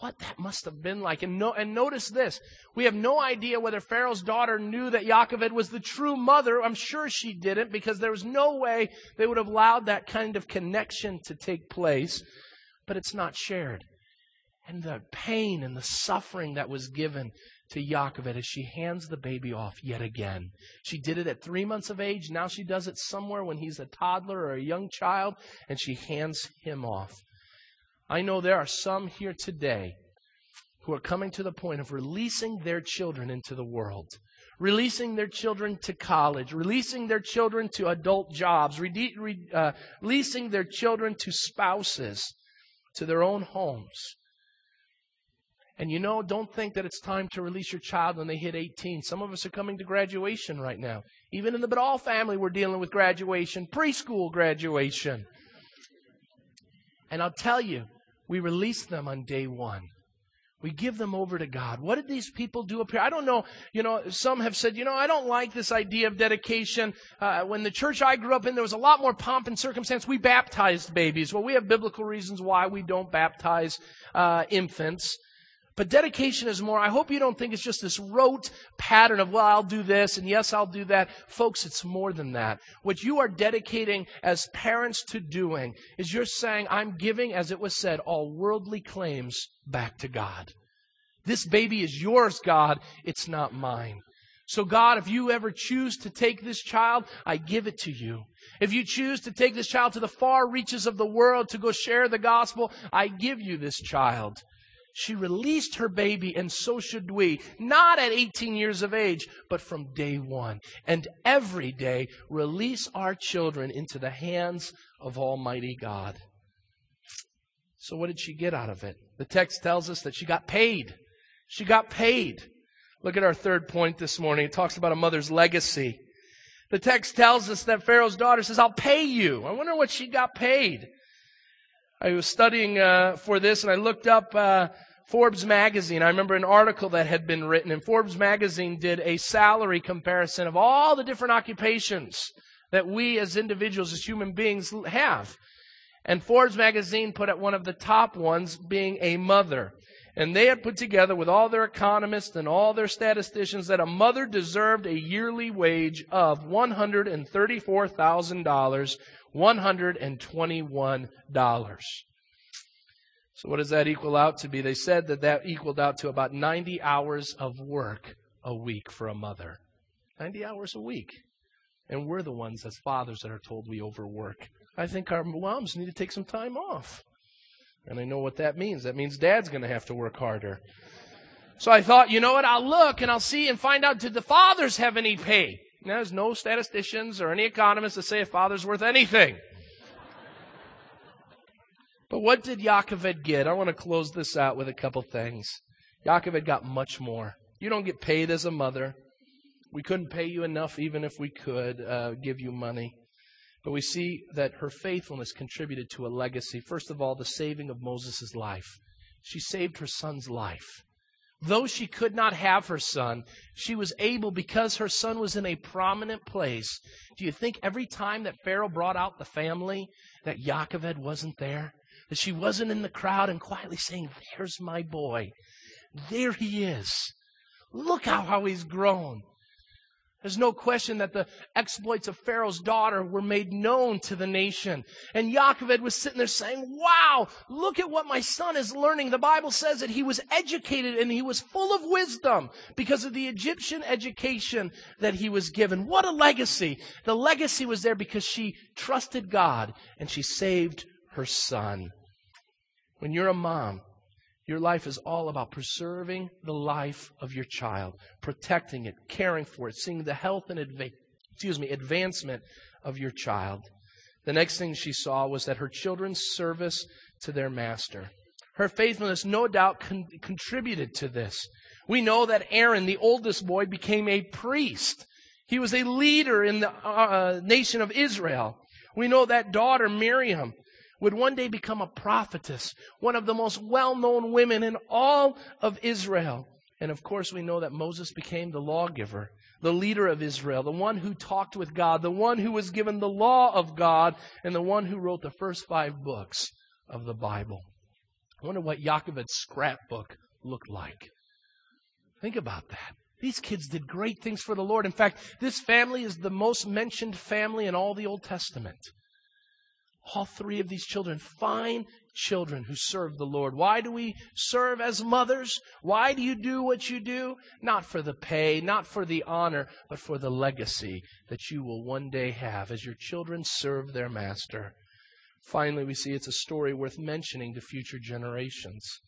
What that must have been like. And, no, and notice this. We have no idea whether Pharaoh's daughter knew that Jochebed was the true mother. I'm sure she didn't because there was no way they would have allowed that kind of connection to take place. But it's not shared. And the pain and the suffering that was given to Jochebed as she hands the baby off yet again. She did it at three months of age. Now she does it somewhere when he's a toddler or a young child, and she hands him off. I know there are some here today who are coming to the point of releasing their children into the world, releasing their children to college, releasing their children to adult jobs, re- re- uh, releasing their children to spouses, to their own homes. And you know, don't think that it's time to release your child when they hit 18. Some of us are coming to graduation right now. Even in the Badal family, we're dealing with graduation, preschool graduation. And I'll tell you, we release them on day one. We give them over to God. What did these people do up here? I don't know. You know, some have said, you know, I don't like this idea of dedication. Uh, when the church I grew up in, there was a lot more pomp and circumstance. We baptized babies. Well, we have biblical reasons why we don't baptize uh, infants. But dedication is more, I hope you don't think it's just this rote pattern of, well, I'll do this and yes, I'll do that. Folks, it's more than that. What you are dedicating as parents to doing is you're saying, I'm giving, as it was said, all worldly claims back to God. This baby is yours, God. It's not mine. So, God, if you ever choose to take this child, I give it to you. If you choose to take this child to the far reaches of the world to go share the gospel, I give you this child. She released her baby, and so should we. Not at 18 years of age, but from day one. And every day, release our children into the hands of Almighty God. So, what did she get out of it? The text tells us that she got paid. She got paid. Look at our third point this morning. It talks about a mother's legacy. The text tells us that Pharaoh's daughter says, I'll pay you. I wonder what she got paid. I was studying uh, for this and I looked up uh, Forbes magazine. I remember an article that had been written, and Forbes magazine did a salary comparison of all the different occupations that we as individuals, as human beings, have. And Forbes magazine put at one of the top ones being a mother. And they had put together with all their economists and all their statisticians that a mother deserved a yearly wage of $134,000, $121. So what does that equal out to be? They said that that equaled out to about 90 hours of work a week for a mother. 90 hours a week. And we're the ones as fathers that are told we overwork. I think our moms need to take some time off. And I know what that means. That means dad's going to have to work harder. So I thought, you know what? I'll look and I'll see and find out did the fathers have any pay? Now, there's no statisticians or any economists that say a father's worth anything. But what did Yocheved get? I want to close this out with a couple things. Yocheved got much more. You don't get paid as a mother. We couldn't pay you enough, even if we could uh, give you money. But we see that her faithfulness contributed to a legacy. First of all, the saving of Moses' life. She saved her son's life. Though she could not have her son, she was able, because her son was in a prominent place. Do you think every time that Pharaoh brought out the family, that Yocheved wasn't there? That she wasn't in the crowd and quietly saying, There's my boy. There he is. Look how, how he's grown. There's no question that the exploits of Pharaoh's daughter were made known to the nation. And Yocheved was sitting there saying, Wow, look at what my son is learning. The Bible says that he was educated and he was full of wisdom because of the Egyptian education that he was given. What a legacy. The legacy was there because she trusted God and she saved her son. When you're a mom, your life is all about preserving the life of your child, protecting it, caring for it, seeing the health and adva- excuse me, advancement of your child. The next thing she saw was that her children's service to their master. Her faithfulness, no doubt, con- contributed to this. We know that Aaron, the oldest boy, became a priest. He was a leader in the uh, nation of Israel. We know that daughter, Miriam, would one day become a prophetess, one of the most well known women in all of Israel. And of course, we know that Moses became the lawgiver, the leader of Israel, the one who talked with God, the one who was given the law of God, and the one who wrote the first five books of the Bible. I wonder what Yocheved's scrapbook looked like. Think about that. These kids did great things for the Lord. In fact, this family is the most mentioned family in all the Old Testament all three of these children, fine children who serve the Lord. Why do we serve as mothers? Why do you do what you do? Not for the pay, not for the honor, but for the legacy that you will one day have as your children serve their master. Finally, we see it's a story worth mentioning to future generations.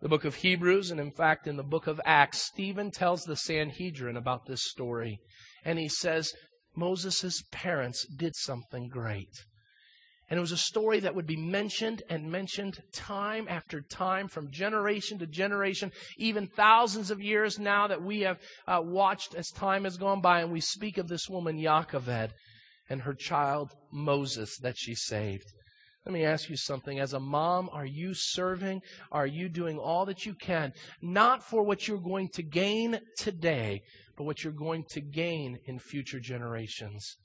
the book of Hebrews, and in fact, in the book of Acts, Stephen tells the Sanhedrin about this story. And he says, Moses' parents did something great. And it was a story that would be mentioned and mentioned time after time from generation to generation, even thousands of years now that we have uh, watched as time has gone by. And we speak of this woman, Yocheved, and her child, Moses, that she saved. Let me ask you something. As a mom, are you serving? Are you doing all that you can? Not for what you're going to gain today, but what you're going to gain in future generations.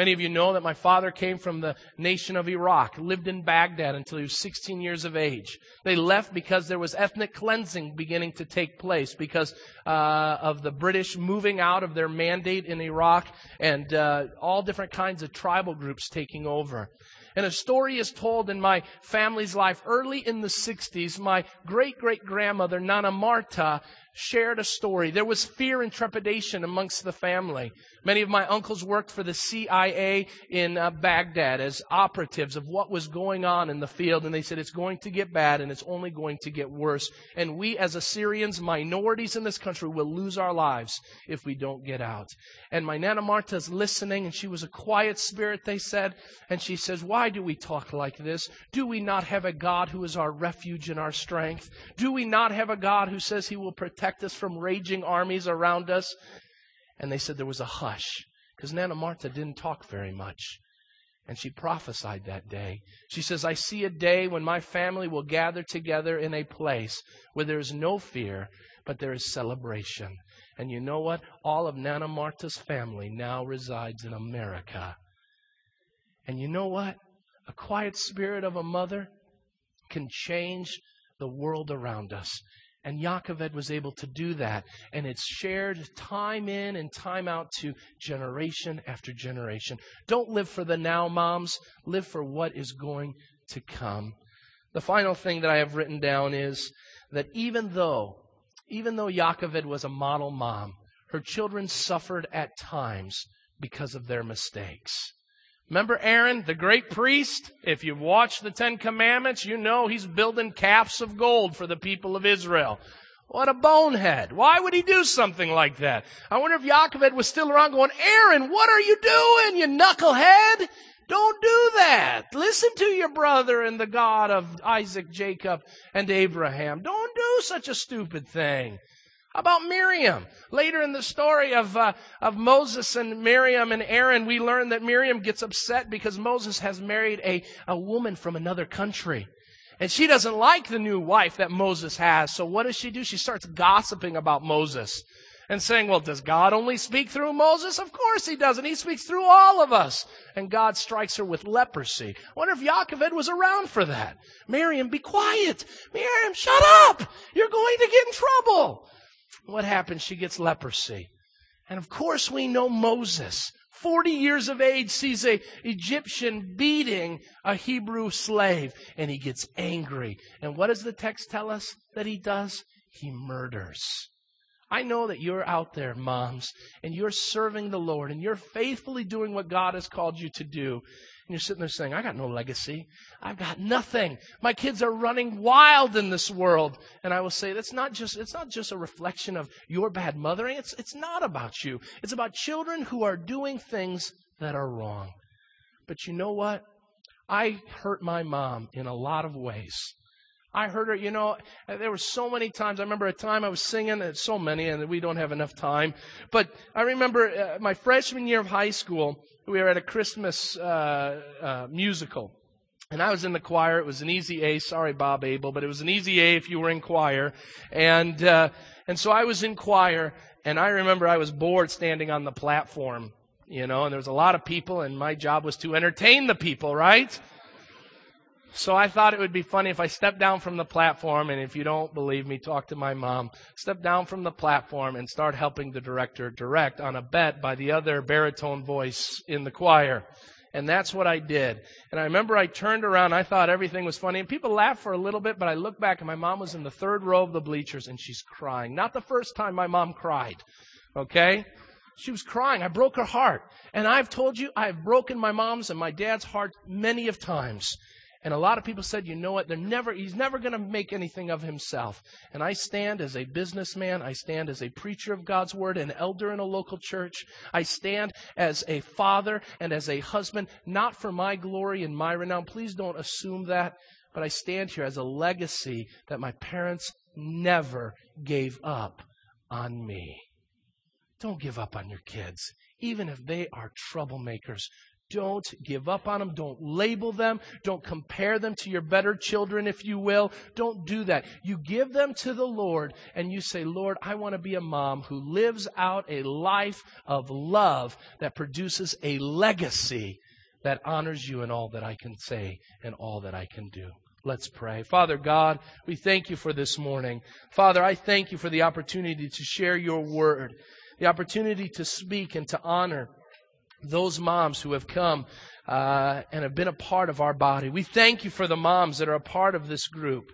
Many of you know that my father came from the nation of Iraq, lived in Baghdad until he was 16 years of age. They left because there was ethnic cleansing beginning to take place because uh, of the British moving out of their mandate in Iraq and uh, all different kinds of tribal groups taking over. And a story is told in my family's life. Early in the 60s, my great great grandmother, Nana Marta, shared a story. There was fear and trepidation amongst the family. Many of my uncles worked for the CIA in uh, Baghdad as operatives of what was going on in the field, and they said it's going to get bad and it's only going to get worse. And we, as Assyrians, minorities in this country, will lose our lives if we don't get out. And my Nana Marta's listening, and she was a quiet spirit, they said, and she says, Why do we talk like this? Do we not have a God who is our refuge and our strength? Do we not have a God who says he will protect us from raging armies around us? And they said there was a hush because Nana Marta didn't talk very much. And she prophesied that day. She says, I see a day when my family will gather together in a place where there is no fear, but there is celebration. And you know what? All of Nana Marta's family now resides in America. And you know what? A quiet spirit of a mother can change the world around us. And Yocheved was able to do that. And it's shared time in and time out to generation after generation. Don't live for the now, moms. Live for what is going to come. The final thing that I have written down is that even though, even though Yocheved was a model mom, her children suffered at times because of their mistakes. Remember Aaron, the great priest? If you've watched the Ten Commandments, you know he's building calves of gold for the people of Israel. What a bonehead. Why would he do something like that? I wonder if Yocheved was still around going, Aaron, what are you doing, you knucklehead? Don't do that. Listen to your brother and the God of Isaac, Jacob, and Abraham. Don't do such a stupid thing. How about Miriam? Later in the story of, uh, of Moses and Miriam and Aaron, we learn that Miriam gets upset because Moses has married a, a woman from another country. And she doesn't like the new wife that Moses has. So what does she do? She starts gossiping about Moses and saying, well, does God only speak through Moses? Of course he doesn't. He speaks through all of us. And God strikes her with leprosy. I wonder if Yocheved was around for that. Miriam, be quiet. Miriam, shut up. You're going to get in trouble. What happens? She gets leprosy. And of course we know Moses. 40 years of age sees a Egyptian beating a Hebrew slave and he gets angry. And what does the text tell us that he does? He murders. I know that you're out there, moms, and you're serving the Lord and you're faithfully doing what God has called you to do. And you're sitting there saying, I got no legacy. I've got nothing. My kids are running wild in this world. And I will say, that's not just, it's not just a reflection of your bad mothering. It's, it's not about you. It's about children who are doing things that are wrong. But you know what? I hurt my mom in a lot of ways. I heard her, you know, there were so many times. I remember a time I was singing, so many, and we don't have enough time. But I remember uh, my freshman year of high school, we were at a Christmas uh, uh, musical. And I was in the choir. It was an easy A. Sorry, Bob Abel, but it was an easy A if you were in choir. And, uh, and so I was in choir, and I remember I was bored standing on the platform, you know, and there was a lot of people, and my job was to entertain the people, right? So I thought it would be funny if I stepped down from the platform, and if you don't believe me, talk to my mom. Step down from the platform and start helping the director direct on a bet by the other baritone voice in the choir. And that's what I did. And I remember I turned around, I thought everything was funny, and people laughed for a little bit, but I looked back and my mom was in the third row of the bleachers and she's crying. Not the first time my mom cried. Okay? She was crying. I broke her heart. And I've told you, I've broken my mom's and my dad's heart many of times. And a lot of people said, you know what? They're never, he's never going to make anything of himself. And I stand as a businessman. I stand as a preacher of God's word, an elder in a local church. I stand as a father and as a husband, not for my glory and my renown. Please don't assume that. But I stand here as a legacy that my parents never gave up on me. Don't give up on your kids, even if they are troublemakers. Don't give up on them. Don't label them. Don't compare them to your better children, if you will. Don't do that. You give them to the Lord and you say, Lord, I want to be a mom who lives out a life of love that produces a legacy that honors you in all that I can say and all that I can do. Let's pray. Father God, we thank you for this morning. Father, I thank you for the opportunity to share your word, the opportunity to speak and to honor those moms who have come uh, and have been a part of our body. We thank you for the moms that are a part of this group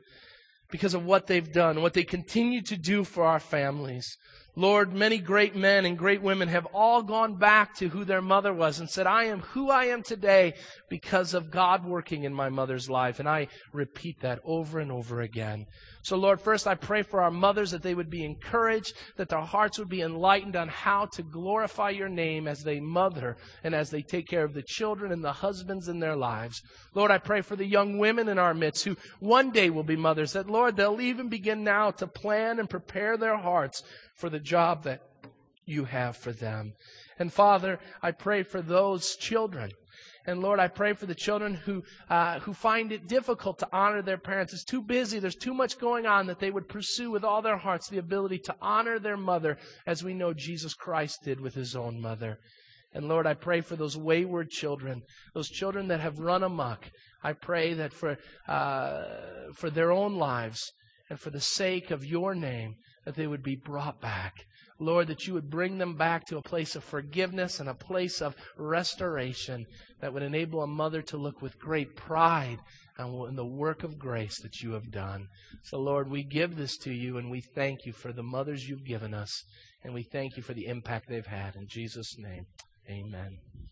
because of what they've done, what they continue to do for our families. Lord, many great men and great women have all gone back to who their mother was and said, I am who I am today because of God working in my mother's life. And I repeat that over and over again. So, Lord, first I pray for our mothers that they would be encouraged, that their hearts would be enlightened on how to glorify your name as they mother and as they take care of the children and the husbands in their lives. Lord, I pray for the young women in our midst who one day will be mothers, that, Lord, they'll even begin now to plan and prepare their hearts for the job that you have for them. And Father, I pray for those children and Lord, I pray for the children who, uh, who find it difficult to honor their parents. It's too busy. There's too much going on that they would pursue with all their hearts the ability to honor their mother as we know Jesus Christ did with his own mother. And Lord, I pray for those wayward children, those children that have run amok. I pray that for, uh, for their own lives and for the sake of your name, that they would be brought back Lord, that you would bring them back to a place of forgiveness and a place of restoration that would enable a mother to look with great pride on the work of grace that you have done. So, Lord, we give this to you and we thank you for the mothers you've given us and we thank you for the impact they've had. In Jesus' name, amen.